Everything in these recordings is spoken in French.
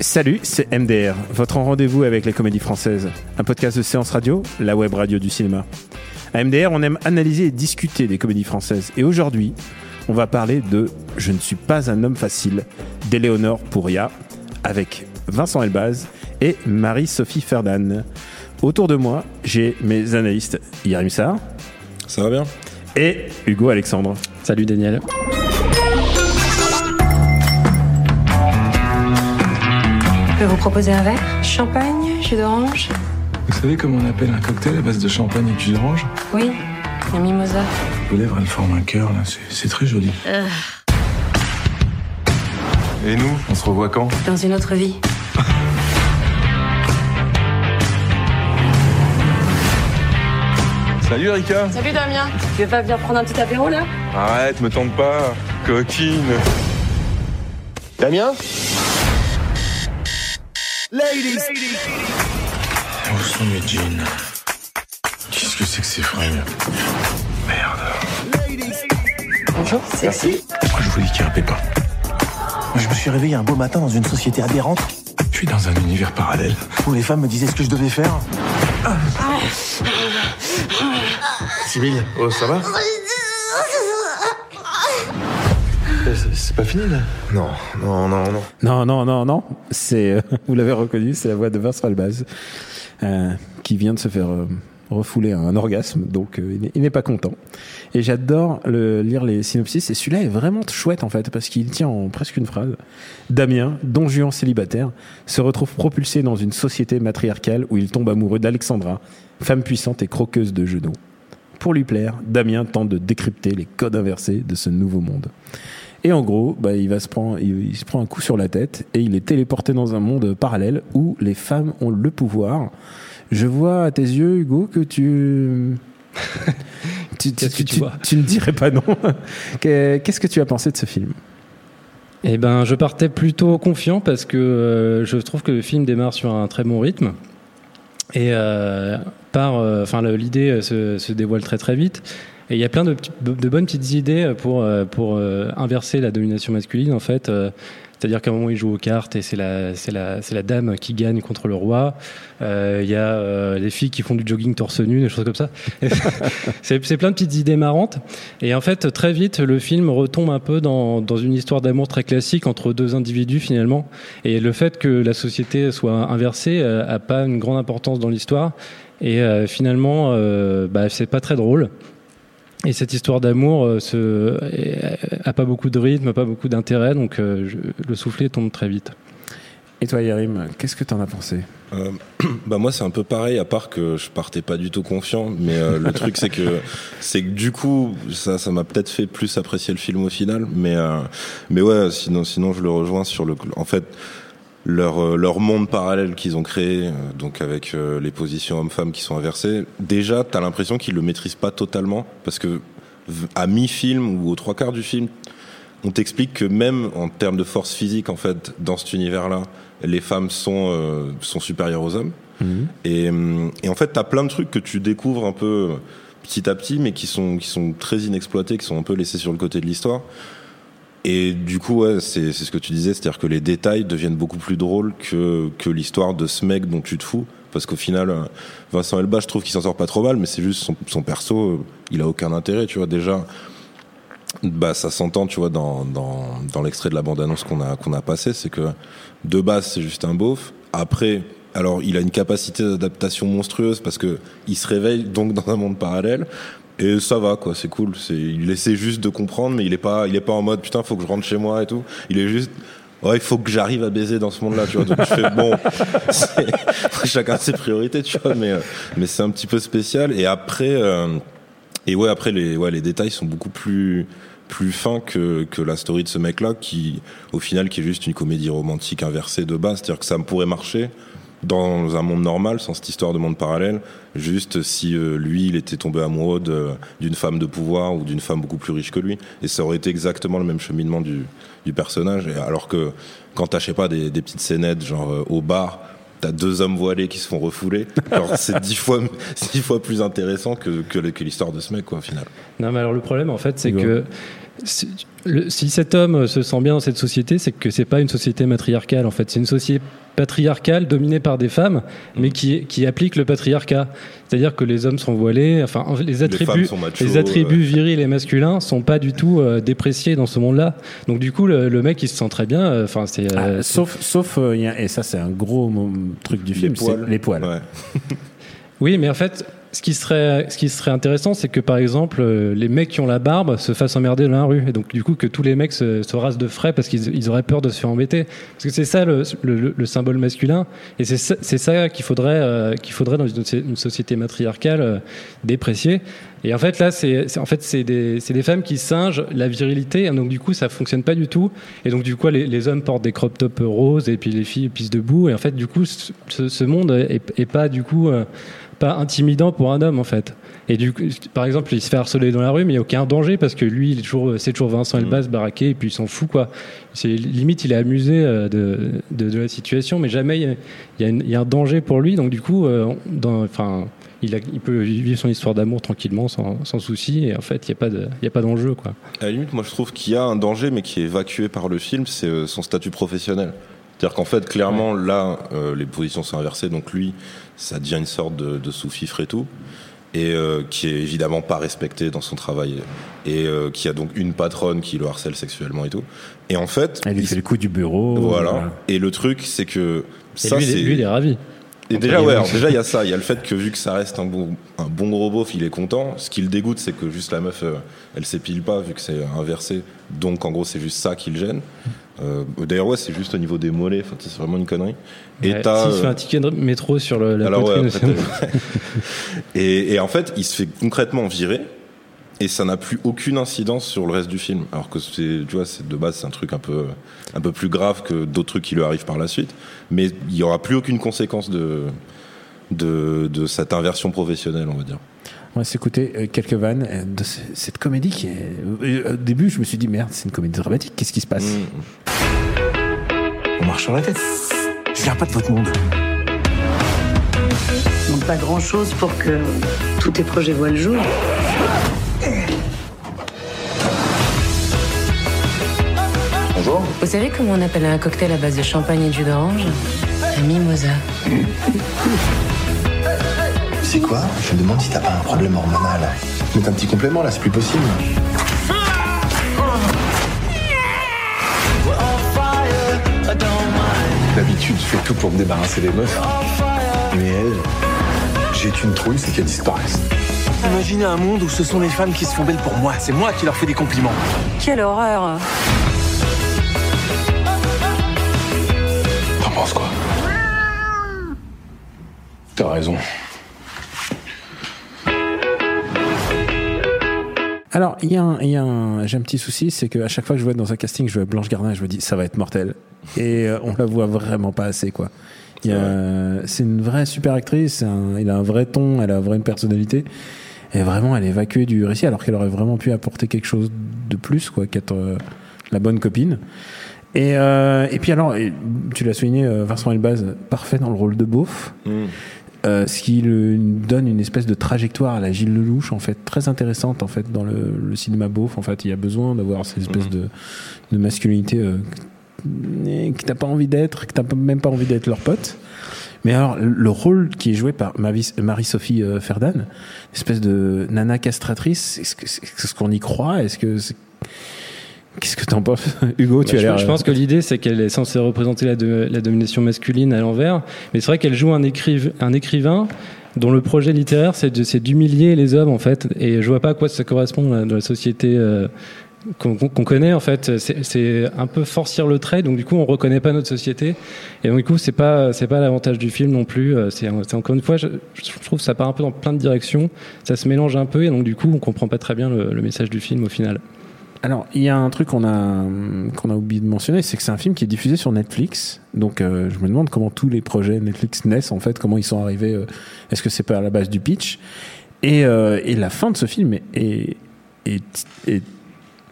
Salut, c'est MDR, votre rendez-vous avec les comédies françaises. Un podcast de séance radio, la web radio du cinéma. À MDR, on aime analyser et discuter des comédies françaises. Et aujourd'hui, on va parler de Je ne suis pas un homme facile d'Éléonore Pouria avec Vincent Elbaz et Marie-Sophie Ferdan. Autour de moi, j'ai mes analystes Yarim Sarr Ça va bien? Et Hugo Alexandre. Salut Daniel. Peux vous proposer un verre? Champagne, jus d'orange Vous savez comment on appelle un cocktail à base de champagne et de jus d'orange? Oui, un mimosa. Vos lèvres, elles forment un cœur, là. C'est- C'est très joli. Et nous, on se revoit quand? Dans une autre vie. Salut Rika Salut Damien. Tu veux pas venir prendre un petit apéro là? Arrête, me tente pas, coquine Damien? Où sont mes jeans Qu'est-ce que c'est que ces fringues Merde. Bonjour, sexy. Pourquoi je vous dis qu'il y a un pépin Je me suis réveillé un beau matin dans une société aberrante Je suis dans un univers parallèle. où les femmes me disaient ce que je devais faire. Sibylle, oh ça va? C'est- pas fini là Non, non, non, non. Non, non, non, non. C'est, euh, vous l'avez reconnu, c'est la voix de Vincent Elbaz euh, qui vient de se faire euh, refouler un orgasme, donc euh, il n'est- il n'est pas content. Et j'adore le, lire les synopsis. Et celui-là est vraiment chouette en fait parce qu'il tient en presque une phrase. Damien, don Juan célibataire, se retrouve propulsé dans une société matriarcale où il tombe amoureux d'Alexandra, femme puissante et croqueuse de genoux. Pour lui plaire, Damien tente de décrypter les codes inversés de ce nouveau monde. Et en gros, bah, il, va se prendre, il, il se prend un coup sur la tête et il est téléporté dans un monde parallèle où les femmes ont le pouvoir. Je vois à tes yeux, Hugo, que tu. tu, tu, Qu'est-ce que tu vois tu ne dirais pas non. Que- Qu'est-ce que tu as pensé de ce film? Eh ben, je partais plutôt confiant parce que euh, je trouve que le film démarre sur un très bon rythme et euh, par, euh, enfin, l'idée se, se dévoile très très vite. Et il y a plein de, de bonnes petites idées pour euh, pour euh, inverser la domination masculine en fait. Euh, C'est-à-dire qu'à un moment, il joue aux cartes et c'est la, la, la dame qui gagne contre le roi. Euh, Il y a euh, les filles qui font du jogging torse nu, des choses comme ça. c'est plein de petites idées marrantes. Et en fait, très vite, le film retombe un peu dans, dans une histoire d'amour très classique entre deux individus finalement. Et le fait que la société soit inversée euh, a pas une grande importance dans l'histoire. Et euh, finalement, euh, bah, c'est pas très drôle. Et cette histoire d'amour euh, se, a pas beaucoup de rythme, pas beaucoup d'intérêt, donc euh, je- le soufflet tombe très vite. Et toi, Yarim, qu'est-ce que t'en as pensé? Euh, bah moi c'est un peu pareil à part que je partais pas du tout confiant mais euh, le truc c'est que c'est que du coup ça ça m'a peut-être fait plus apprécier le film au final mais euh, mais ouais sinon sinon je le rejoins sur le en fait leur euh, leur monde parallèle qu'ils ont créé euh, donc avec euh, les positions hommes-femmes qui sont inversées déjà t'as l'impression qu'ils le maîtrisent pas totalement parce que à mi-film ou aux trois quarts du film on t'explique que même en termes de force physique, en fait, dans cet univers-là, les femmes sont euh, sont supérieures aux hommes. Et, hum, et en fait, t'as plein de trucs que tu découvres un peu petit à petit, mais qui sont qui sont très inexploités, qui sont un peu laissés sur le côté de l'histoire. Et du coup, ouais, c'est ce que tu disais, c'est-à-dire que les détails deviennent beaucoup plus drôles que que l'histoire de ce mec dont tu te fous. Parce qu'au final, euh, Vincent Elba, je trouve qu'il s'en sort pas trop mal, mais c'est juste son, son perso, euh, il a aucun intérêt, tu vois. Déjà, bah ça s'entend tu vois dans dans, dans l'extrait de la bande annonce qu'on a qu'on a passé c'est que de base c'est juste un beauf après alors il a une capacité d'adaptation monstrueuse parce que il se réveille donc dans un monde parallèle et ça va quoi c'est cool c'est il essaie juste de comprendre mais il est pas il est pas en mode putain faut que je rentre chez moi et tout il est juste Ouais, il faut que j'arrive à baiser dans ce monde-là, tu vois. Donc je fais bon, chacun ses priorités, tu vois. Mais euh, mais c'est un petit peu spécial. Et après, euh, Et ouais, après les, ouais, les détails sont beaucoup plus plus fins que, que la story de ce mec-là, qui au final qui est juste une comédie romantique inversée de base. C'est-à-dire que ça pourrait marcher dans un monde normal, sans cette histoire de monde parallèle, juste si euh, lui, il était tombé amoureux d'une femme de pouvoir ou d'une femme beaucoup plus riche que lui. Et ça aurait été exactement le même cheminement du, du personnage. Et alors que quand t'as, je sais pas, des, des petites scénettes, genre euh, au bar, t'as deux hommes voilés qui se font refouler, alors c'est dix fois, dix fois plus intéressant que, que, le- que l'histoire de ce mec, quoi, au final. Non, mais alors le problème, en fait, c'est que si, le- si cet homme se sent bien dans cette société, c'est que c'est pas une société matriarcale. En fait, c'est une société patriarcale dominée par des femmes, mais qui, qui applique le patriarcat. C'est-à-dire que les hommes sont voilés. Enfin, les attributs, les attributs virils et masculins sont pas du tout euh, dépréciés dans ce monde-là. Donc du coup, le, le mec, il se sent très bien. euh, Enfin, c'est Ah, euh, sauf, sauf euh, et ça c'est un gros truc du film, c'est les poils. Ouais. Oui, mais en fait, ce qui serait, ce qui serait intéressant, c'est que par exemple, euh, les mecs qui ont la barbe se fassent emmerder dans la rue. Et donc, du coup, que tous les mecs se, se rasent de frais parce qu'ils ils auraient peur de se faire embêter. Parce que c'est ça le, le- le symbole masculin. Et c'est ça, qu'il faudrait, euh, qu'il faudrait dans une, société matriarcale euh, déprécier. Et en fait, là, c'est, en fait, c'est des, femmes qui singent la virilité. Et donc, du coup, ça fonctionne pas du tout. Et donc, du coup, les, hommes portent des crop tops roses et puis les filles pissent debout. Et en fait, du coup, ce, monde est, est pas, du coup, euh, pas intimidant pour un homme en fait. Et du coup, par exemple, il se fait harceler dans la rue, mais il n'y a aucun danger parce que lui, il est toujours, c'est toujours Vincent Elbaz baraqué et puis il s'en fout quoi. C'est limite, il est amusé euh, de, de, de la situation, mais jamais il y a, il y un danger pour lui. Donc du coup, euh, dans, enfin, il, a- il peut vivre son histoire d'amour tranquillement, sans, sans souci. Et en fait, il n'y a pas de, il y a pas d'enjeu quoi. À la limite, moi je trouve qu'il y a un danger, mais qui est évacué par le film, c'est euh, son statut professionnel. C'est-à-dire qu'en fait, clairement, là, euh, les positions sont inversées, donc lui, ça devient une sorte de, de sous-fifre et tout, et euh, qui est évidemment pas respecté dans son travail, et euh, qui a donc une patronne qui le harcèle sexuellement et tout. Et en fait, Elle lui il- fait le coup du bureau. voilà. Et le truc, c'est que Et ça, lui, lui, il est ravi. Et déjà, ouais, alors déjà, il y a ça. Il y a le fait que vu que ça reste un bon, un bon gros beauf, il est content. Ce qui le dégoûte, c'est que juste la meuf, euh, elle s'épile pas, vu que c'est inversé. Donc, en gros, c'est juste ça qui le gêne. Euh, D'ailleurs, ouais, c'est juste au niveau des mollets. Enfin, c'est vraiment une connerie. Et Ouais, t'as. S'il se fait euh, un ticket de métro sur le, la alors, ouais, poitrine après, aussi. t'as- et, et en fait, il se fait concrètement virer. Et ça n'a plus aucune incidence sur le reste du film. Alors que c'est, tu vois, c'est de base, c'est un truc un peu, un peu plus grave que d'autres trucs qui lui arrivent par la suite. Mais il y aura plus aucune conséquence de, de, de cette inversion professionnelle, on va dire. On va s'écouter euh, quelques vannes euh, de ce- cette comédie qui est. euh, Au début, je me suis dit merde, c'est une comédie dramatique. Qu'est-ce qui se passe? On marche sur la tête. Je viens pas de votre monde. Donc pas grand-chose pour que tous tes projets voient le jour. Bonjour. Vous savez comment on appelle un cocktail à base de champagne et de jus d'orange? Un mimosa. C'est quoi? Je me demande si t'as pas un problème hormonal. Mettre un petit complément là, c'est plus possible. D'habitude, je fais tout pour me débarrasser des meufs. Mais elle, j'ai une trouille, c'est qu'elle disparaisse. Imaginez un monde où ce sont les femmes qui se font belles pour moi. C'est moi qui leur fais des compliments. Quelle horreur T'en penses quoi? T'as raison. Alors, il y a un, il y a un- j'ai un petit souci, c'est qu'à chaque fois que je vois dans un casting, je vois Blanche Gardin, je me dis ça va être mortel. Et euh, on la voit vraiment pas assez, quoi. C'est une vraie super actrice, un, il a un vrai ton, elle a vraiment une personnalité. Et vraiment, elle est évacuée du récit, alors qu'elle aurait vraiment pu apporter quelque chose de plus, quoi, qu'être euh, la bonne copine. Et, euh, et puis alors, et tu l'as souligné, euh, Vincent Elbaz, parfait dans le rôle de beauf. Mm. Euh, ce qui lui donne une espèce de trajectoire à la Gilles Lelouch en fait très intéressante en fait dans le, le cinéma beauf en fait il y a besoin d'avoir cette espèce de, de masculinité euh, que t'as pas envie d'être que t'as même pas envie d'être leur pote mais alors le rôle qui est joué par Marie-Sophie euh, Ferdan espèce de nana castratrice est-ce que c'est ce qu'on y croit? Est-ce que qu'est-ce que t'en penses Hugo? Tu Bah, as je, je pense que l'idée, c'est qu'elle est censée représenter la, de- la domination masculine à l'envers. Mais c'est vrai qu'elle joue un, écriv- un écrivain dont le projet littéraire, c'est d'humilier les hommes, en fait. Et je vois pas à quoi ça correspond là, dans la société euh, qu'on connaît en fait. C'est- un peu forcir le trait, donc du coup on reconnaît pas notre société. Et donc du coup c'est pas c'est pas l'avantage du film non plus. Euh, C'est encore une fois, je, trouve que ça part un peu dans plein de directions. Ça se mélange un peu et donc du coup on comprend pas très bien le, message du film au final. Alors, il y a un truc qu'on a, qu'on a oublié de mentionner, c'est que c'est un film qui est diffusé sur Netflix. Donc, euh, je me demande comment tous les projets Netflix naissent, en fait, comment ils sont arrivés. euh, Est-ce que c'est pas à la base du pitch? Et, et la fin de ce film est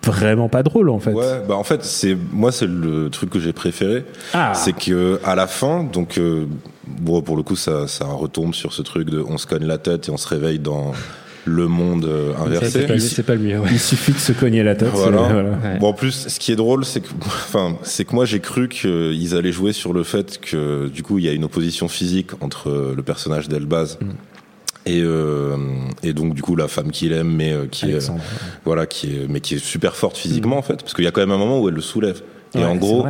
vraiment pas drôle, en fait. Ouais, bah en fait, c'est moi c'est le truc que j'ai préféré, Ah. c'est que à la fin, donc euh, bon pour le coup ça ça retombe sur ce truc de on se cogne la tête et on se réveille dans le monde euh, inversé. C'est pas, c'est pas le mieux. ouais. Il suffit de se cogner la tête. Voilà. c'est- voilà. Ouais. Bon, en plus, ce qui est drôle, c'est que, enfin, c'est que moi j'ai cru qu'ils allaient jouer sur le fait que, du coup, il y a une opposition physique entre euh, le personnage d'Elbaz Mm. Et euh, et donc du coup la femme qu'il aime, mais euh, qui est, voilà, qui est, mais qui est super forte physiquement en fait, parce qu'il y a quand même un moment où elle le soulève. Et Ouais, en gros,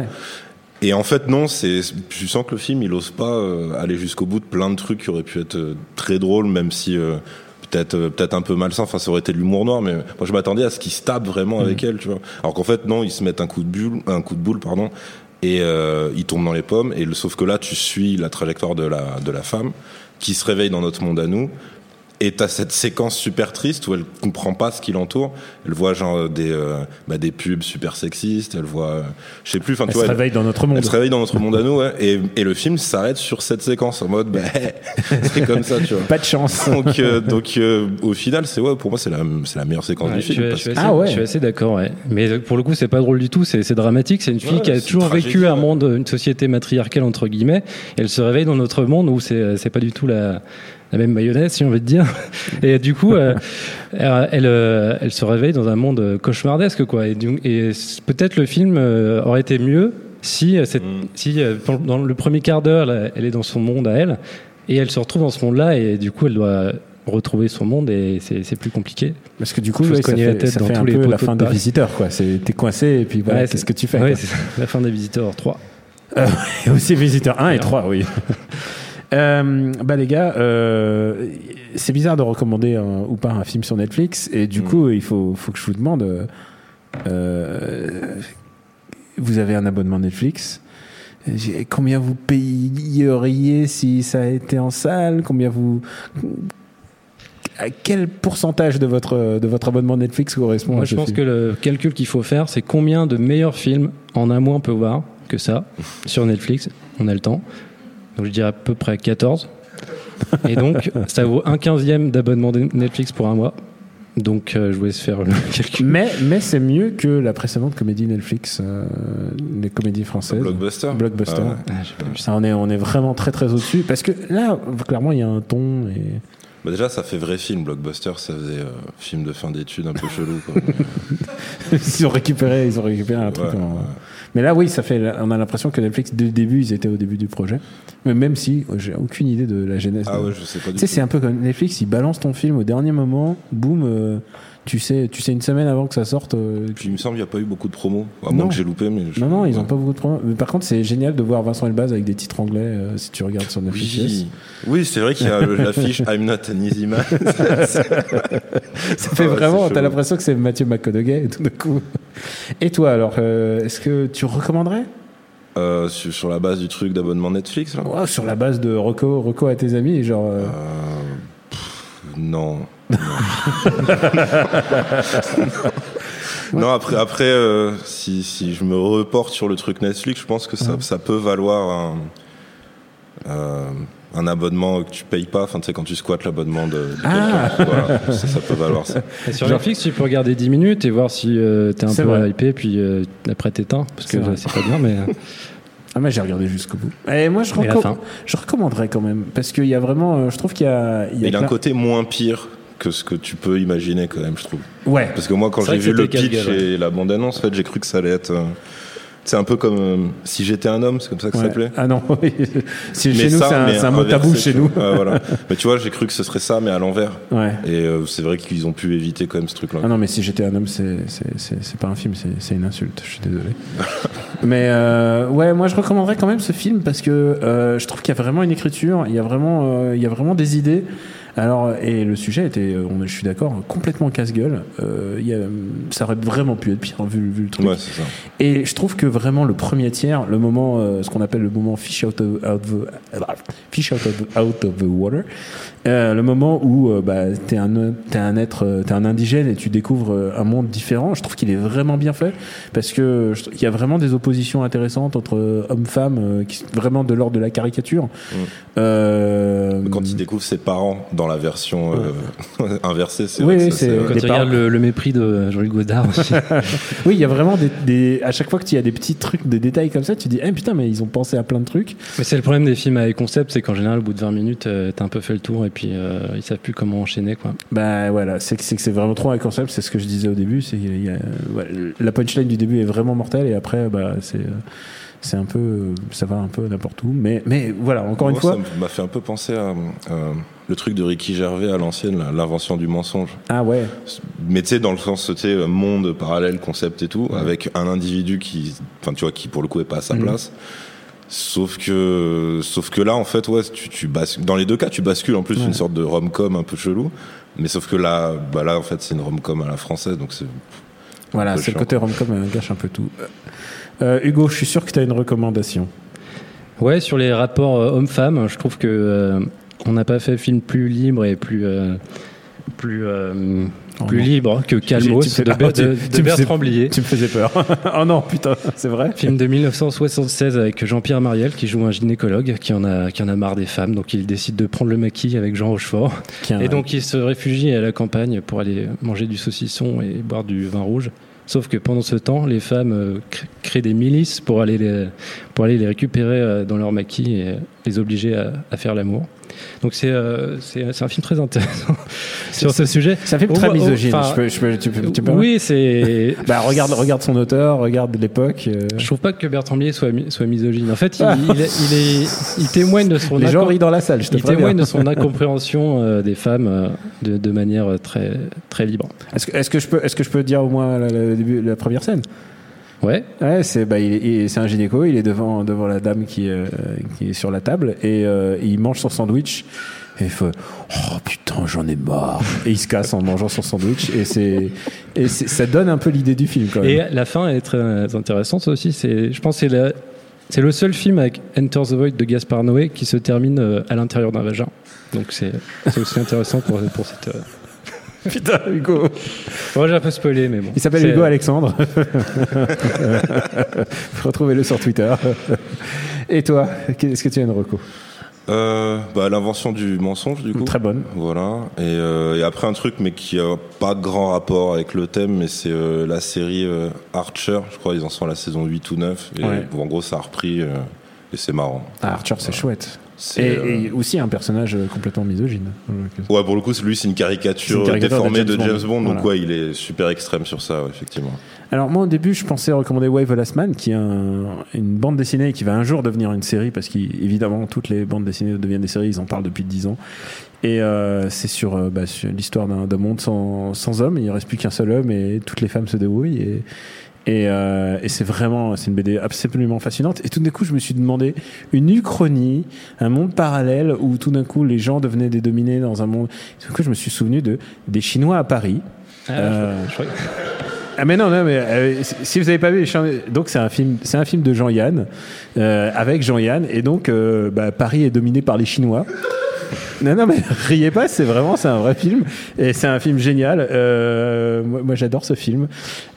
et en fait, non, c'est, tu sens que le film, il ose pas euh, aller jusqu'au bout de plein de trucs qui auraient pu être euh, très drôles, même si euh, peut-être, peut-être un peu malsain. Enfin, ça aurait été de l'humour noir, mais moi, je m'attendais à ce qu'ils se tapent vraiment avec elle, tu vois. Alors qu'en fait, non, ils se mettent un coup de bulle, un coup de boule, pardon, et euh, ils tombent dans les pommes. Et le, sauf que là, tu suis la trajectoire de la, de la femme qui se réveille dans notre monde à nous. Et t'as cette séquence super triste où elle comprend pas ce qui l'entoure. Elle voit genre des euh, bah, des pubs super sexistes. Elle voit, euh, je sais plus. Enfin, Elle tu vois, se elle- réveille dans notre monde. elle se réveille dans notre monde à nous, ouais, et, et le film s'arrête sur cette séquence en mode, bah, c'est comme ça, tu vois. Pas de chance. Donc, euh, donc euh, au final, c'est ouais, pour moi, c'est la, c'est la meilleure séquence Ouais, du film. je suis assez, Ah ouais. je suis assez d'accord, ouais. Mais pour le coup, c'est pas drôle du tout, c'est c'est dramatique. C'est une fille Ouais, qui a toujours vécu un monde, une société matriarcale, entre guillemets, et elle se réveille dans notre monde où c'est c'est pas du tout la, la même mayonnaise, si on veut dire. Et du coup, euh, elle, euh, elle se réveille dans un monde cauchemardesque, quoi. Et, peut-être le film euh, aurait été mieux si, euh, cette- Mm. si euh, dans- le premier quart d'heure, elle est dans son monde à elle, et elle se retrouve dans ce monde-là, et du coup, elle doit retrouver son monde, et c'est c'est plus compliqué. Parce que du coup, ouais, ça cogner la fait, tête ça dans fait tous un les peu la fin de des visiteurs, quoi. C'est, t'es coincé et puis voilà, Ouais, qu'est-ce que tu fais Ouais, la fin des visiteurs 3. Et aussi Visiteur 1 et 3, oui. Euh, bah les gars, euh, c'est bizarre de recommander un- ou pas un film sur Netflix et du Mm. coup il faut, faut que je vous demande, euh, euh, vous avez un abonnement Netflix Combien vous payeriez si ça a été en salle? Combien vous à quel pourcentage de votre de votre abonnement Netflix correspond Moi, à je ce pense film? que le calcul qu'il faut faire, c'est combien de meilleurs films en un mois on peut voir que ça sur Netflix? On a le temps. Donc, je dirais à peu près 14. Et donc, ça vaut un quinzième d'abonnement de Netflix pour un mois. Donc, euh, je vous laisse faire le calcul. Mais mais c'est mieux que la précédente comédie Netflix, euh, les comédies françaises. Blockbuster. Blockbuster. Ah ouais. Ah, j'ai pas vu ça. Ça, on est, on est vraiment très très au-dessus parce que là, clairement, il y a un ton et Bah déjà, ça fait vrai film. Blockbuster, ça faisait euh, film de fin d'études un peu chelou. Quoi. ils ont récupéré, ils ont récupéré un truc. Ouais, en- ouais. Mais là, oui, ça fait. On a l'impression que Netflix, dès le début, ils étaient au début du projet. Mais même si j'ai aucune idée de la genèse. Ah ouais, je sais pas du Tu sais, c'est un peu comme Netflix, ils balancent ton film au dernier moment, boum. euh, tu sais, tu sais une semaine avant que ça sorte. euh, Puis il me semble qu'il n'y a pas eu beaucoup de promos. À Non. moins que j'ai loupé, mais. je- Non, non, ils ouais. ont pas beaucoup de problèmes. Mais par contre, c'est génial de voir Vincent Elbaz avec des titres anglais euh, si tu regardes sur Netflix. Oui, oui c'est vrai qu'il y a le- l'affiche I'm not an easy man. Ça fait Ouais, vraiment, t'as l'impression que c'est Mathieu McConaughey tout d'un coup. Et toi alors, euh, est-ce que tu recommanderais? Euh, sur, sur la base du truc d'abonnement Netflix, là? Sur la base de Reco, Reco à tes amis, genre. euh, Euh, non. non. Non, après, après euh, si, si je me reporte sur le truc Netflix, je pense que ça, ça peut valoir un, euh, un abonnement que tu payes pas. Enfin, tu sais, quand tu squattes l'abonnement de, de Ah. quelqu'un, voilà, ça, ça peut valoir ça. Et sur Netflix, tu peux regarder 10 minutes et voir si euh, t'es un C'est peu vrai. hypé, puis euh, après t'éteins, parce C'est que vrai. c'est pas bien, mais. euh, Ah, mais j'ai regardé jusqu'au bout. Et moi, je, je recommanderais quand même. Parce qu'il y a vraiment. euh, je trouve qu'il y a. Il y a Il a un côté moins pire que ce que tu peux imaginer quand même, je trouve. Ouais. Parce que moi, quand j'ai vu le pitch et la bande-annonce, en fait, j'ai cru que ça allait être. C'est un peu comme euh, si j'étais un homme, c'est comme ça que ça s'appelait. Ah non, oui. Si- Mais chez nous, c'est un, un mot tabou chez nous. vois. Ouais, voilà. Mais tu vois, j'ai cru que ce serait ça, mais à l'envers. Ouais. Et euh, c'est vrai qu'ils ont pu éviter quand même ce truc-là. Ah non, mais si j'étais un homme, c'est pas un film, c'est c'est une insulte. Je suis désolé. mais euh, ouais, moi je recommanderais quand même ce film parce que je trouve qu'il y a vraiment une écriture, il y a vraiment, il y a vraiment des idées. Alors, et le sujet était, euh, on, je suis d'accord, complètement casse-gueule. Euh, y a, ça aurait vraiment pu être pire vu, vu le truc. Ouais, c'est ça. Et je trouve que vraiment le premier tiers, le moment, euh, ce qu'on appelle le moment fish out of, out fish out of, out of the water, euh, le moment où euh, bah, t'es un, t'es un être, euh, t'es un indigène et tu découvres euh, un monde différent. Je trouve qu'il est vraiment bien fait parce que je- il y a vraiment des oppositions intéressantes entre euh, hommes-femmes euh, qui sont vraiment de l'ordre de la caricature. Euh, Quand il découvre ses parents dans la version euh, inversée, c'est Oui, vrai oui, que ça, c'est- c'est- Quand tu regardes le, le mépris de Jean-Luc Godard aussi. oui, il y a vraiment des, des, à chaque fois que tu as des petits trucs, des détails comme ça, tu dis, eh putain, mais ils ont pensé à plein de trucs. Mais c'est le problème des films avec concept, c'est qu'en général, au bout de 20 minutes, euh, t'as un peu fait le tour et puis euh, ils savent plus comment enchaîner. Quoi. Bah voilà, c'est que c'est vraiment trop un concept, c'est ce que je disais au début, c'est ouais, la punchline du début est vraiment mortelle et après bah c'est c'est un peu ça va un peu n'importe où, mais mais voilà, encore une fois, ça m'a fait un peu penser à euh, le truc de Ricky Gervais à l'ancienne, l'invention du mensonge. ah ouais, Mais tu sais, dans le sens, tu sais, monde parallèle, concept et tout, avec un individu qui, enfin, tu vois, qui pour le coup est pas à sa Mhm. place. Sauf que, sauf que là, en fait, ouais, tu, tu bascules, dans les deux cas, tu bascules en plus Ouais. une sorte de rom-com un peu chelou. Mais sauf que là, bah là, en fait, c'est une rom-com à la française, donc c'est, voilà, c'est le côté rom-com euh, gâche un peu tout. Euh, Hugo, je suis sûr que tu as une recommandation. Ouais, sur les rapports euh, hommes-femmes, je trouve que euh, on n'a pas fait film plus libre et plus euh, plus euh, plus libre que Calmos Tu de, Ber- tu- de- tu de me Bertrand fais- Blier. Tu me faisais peur. oh non, putain, c'est vrai. Film de 1976 avec Jean-Pierre Mariel qui joue un gynécologue qui en a qui en a marre des femmes, donc il décide de prendre le maquis avec Jean Rochefort. Qui Et donc il se réfugie à la campagne pour aller manger du saucisson et boire du vin rouge. Sauf que pendant ce temps, les femmes euh, cré- créent des milices pour aller les, pour aller les récupérer euh, dans leur maquis et les obliger à, à faire l'amour. Donc c'est euh, un film très intéressant sur ce sujet. C'est un film très misogyne. enfin, je peux, je peux- tu peux, tu peux- oui, c'est. Bah regarde, regarde son auteur, regarde l'époque. euh, Je trouve pas que Bertrand Blier soit, soit misogyne. En fait, il, il, il est, il témoigne de son Les gens rient dans la salle. Je te il témoigne de son incompréhension euh, des femmes euh, de, de manière euh, très, très libre. Est-ce que, est-ce que je peux, est-ce que je peux dire au moins la, la- début, la première scène? Ouais. Ouais, c'est bah, il, est- il- c'est un gynéco, il est devant devant la dame qui euh, qui est sur la table et euh, il mange son sandwich et il fait oh putain j'en ai marre et il se casse en mangeant son sandwich et c'est et c'est- ça donne un peu l'idée du film quand même. Et la fin est très intéressante aussi. C'est, je pense, que c'est la- c'est le seul film avec Enter the Void de Gaspard Noé qui se termine euh, à l'intérieur d'un vagin. Donc c'est, c'est aussi intéressant pour, pour cette. Putain Hugo, Bon, j'ai un peu spoilé, mais bon. il s'appelle Hugo Alexandre. Retrouvez-le sur Twitter. Et toi, est-ce que tu as une reco euh, bah, l'invention du mensonge, du coup. Très bonne. Voilà. Et, euh, et après un truc, mais qui a pas de grand rapport avec le thème, mais c'est euh, la série euh, Archer. Je crois ils en sont à la saison 8 ou 9. Et Ouais. bon, en gros, ça a repris euh, et c'est marrant. Ah, Arthur, c'est chouette. Et, euh, et aussi un personnage euh, complètement misogyne. Ouais, pour le coup, lui, c'est une caricature, une caricature déformée de de James Bond. Donc, Voilà. ouais, il est super extrême sur ça, ouais, effectivement. Alors moi au début je pensais recommander Wave the Last Man qui est un- une bande dessinée qui va un jour devenir une série parce qu'évidemment toutes les bandes dessinées deviennent des séries, ils en parlent depuis 10 ans. Et euh, c'est sur, euh, bah, sur l'histoire d'un monde sans, sans hommes, il ne reste plus qu'un seul homme et toutes les femmes se débrouillent. Et, et, euh, et c'est vraiment, c'est une BD absolument fascinante. Et tout d'un coup je me suis demandé une uchronie, un monde parallèle où tout d'un coup les gens devenaient des dominés dans un monde. Tout d'un coup je me suis souvenu de des Chinois à Paris. Ah, Euh, je, je ah mais non, non mais euh, si- vous avez pas vu, donc c'est un film, c'est un film de Jean-Yann euh, avec Jean-Yann et donc euh, bah, Paris est dominé par les Chinois. Non, non, mais riez pas, c'est vraiment, c'est un vrai film. Et c'est un film génial. Euh, moi, moi, j'adore ce film.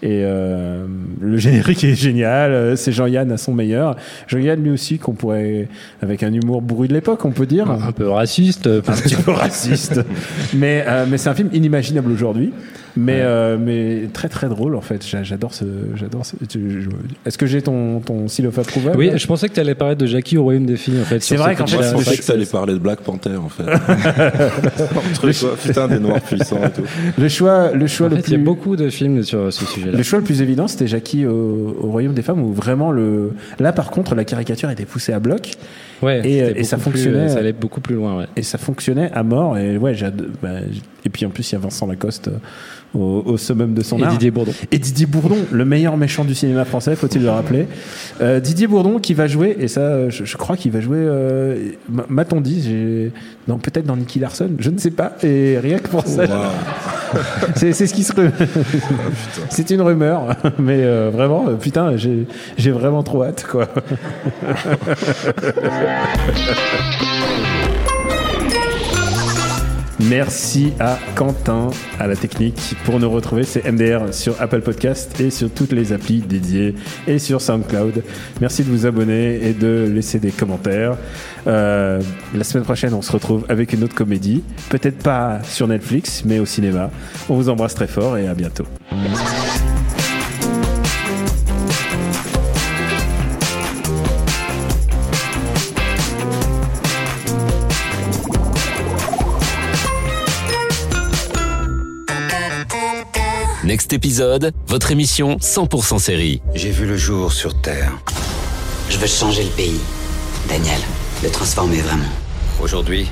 Et euh, le générique est génial. Euh, C'est Jean-Yann à son meilleur. Jean-Yann, lui aussi, qu'on pourrait, avec un humour bourru de l'époque, on peut dire. un peu raciste. Un petit peu raciste. mais euh, mais c'est un film inimaginable aujourd'hui. Mais, euh, mais très très drôle en fait. J'a- J'adore ce. J'adore ce- tu- Est-ce que j'ai ton, ton seal of approval Oui, je pensais que tu allais parler de Jackie au Royaume des filles en fait. C'est vrai qu'en fait. Je pensais que ça allait parler de Black Panther, en fait. Truc, quoi. Putain, des noirs puissants et tout. Le choix, le choix En le fait, plus. il y a beaucoup de films sur ce sujet-là. Le choix le plus évident, c'était Jackie au, au Royaume des Femmes, où vraiment le. Là, par contre, la caricature était poussée à bloc. Ouais, Et, ça plus- fonctionnait. ça allait beaucoup plus loin, ouais. Et ça fonctionnait à mort. Et ouais, bah, et puis en plus, il y a Vincent Lacoste euh, au, au summum de son Et art. Didier Bourdon. Et Didier Bourdon, le meilleur méchant du cinéma français, faut-il le rappeler. Euh, Didier Bourdon qui va jouer, et ça, je, je crois qu'il va jouer, euh, m'a-t-on dit, j'ai- non, peut-être dans Nicky Larson, je ne sais pas. Et rien que pour ça, Waouh. c'est c'est ce qui se. ru- c'est une rumeur, mais euh, vraiment, euh, putain, j'ai j'ai vraiment trop hâte, quoi. Merci à Quentin, à la technique. Pour nous retrouver, c'est MDR sur Apple Podcast et sur toutes les applis dédiées et sur SoundCloud. Merci de vous abonner et de laisser des commentaires. Euh, la semaine prochaine, on se retrouve avec une autre comédie. Peut-être pas sur Netflix, mais au cinéma. On vous embrasse très fort et à bientôt. Next épisode, votre émission 100% série. J'ai vu le jour sur Terre. Je veux changer le pays. Daniel, le transformer vraiment. Aujourd'hui,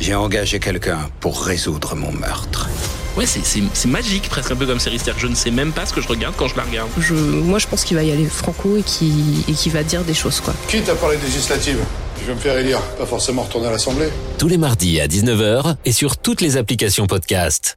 j'ai engagé quelqu'un pour résoudre mon meurtre. Ouais, c'est- magique, presque un peu comme série. C'est-à-dire que je ne sais même pas ce que je regarde quand je la regarde. Je, moi, je pense qu'il va y aller franco et qu'il va dire des choses, quoi. Quitte à parler législative, je vais me faire élire, pas forcément retourner à l'Assemblée. Tous les mardis à 19h et sur toutes les applications podcast.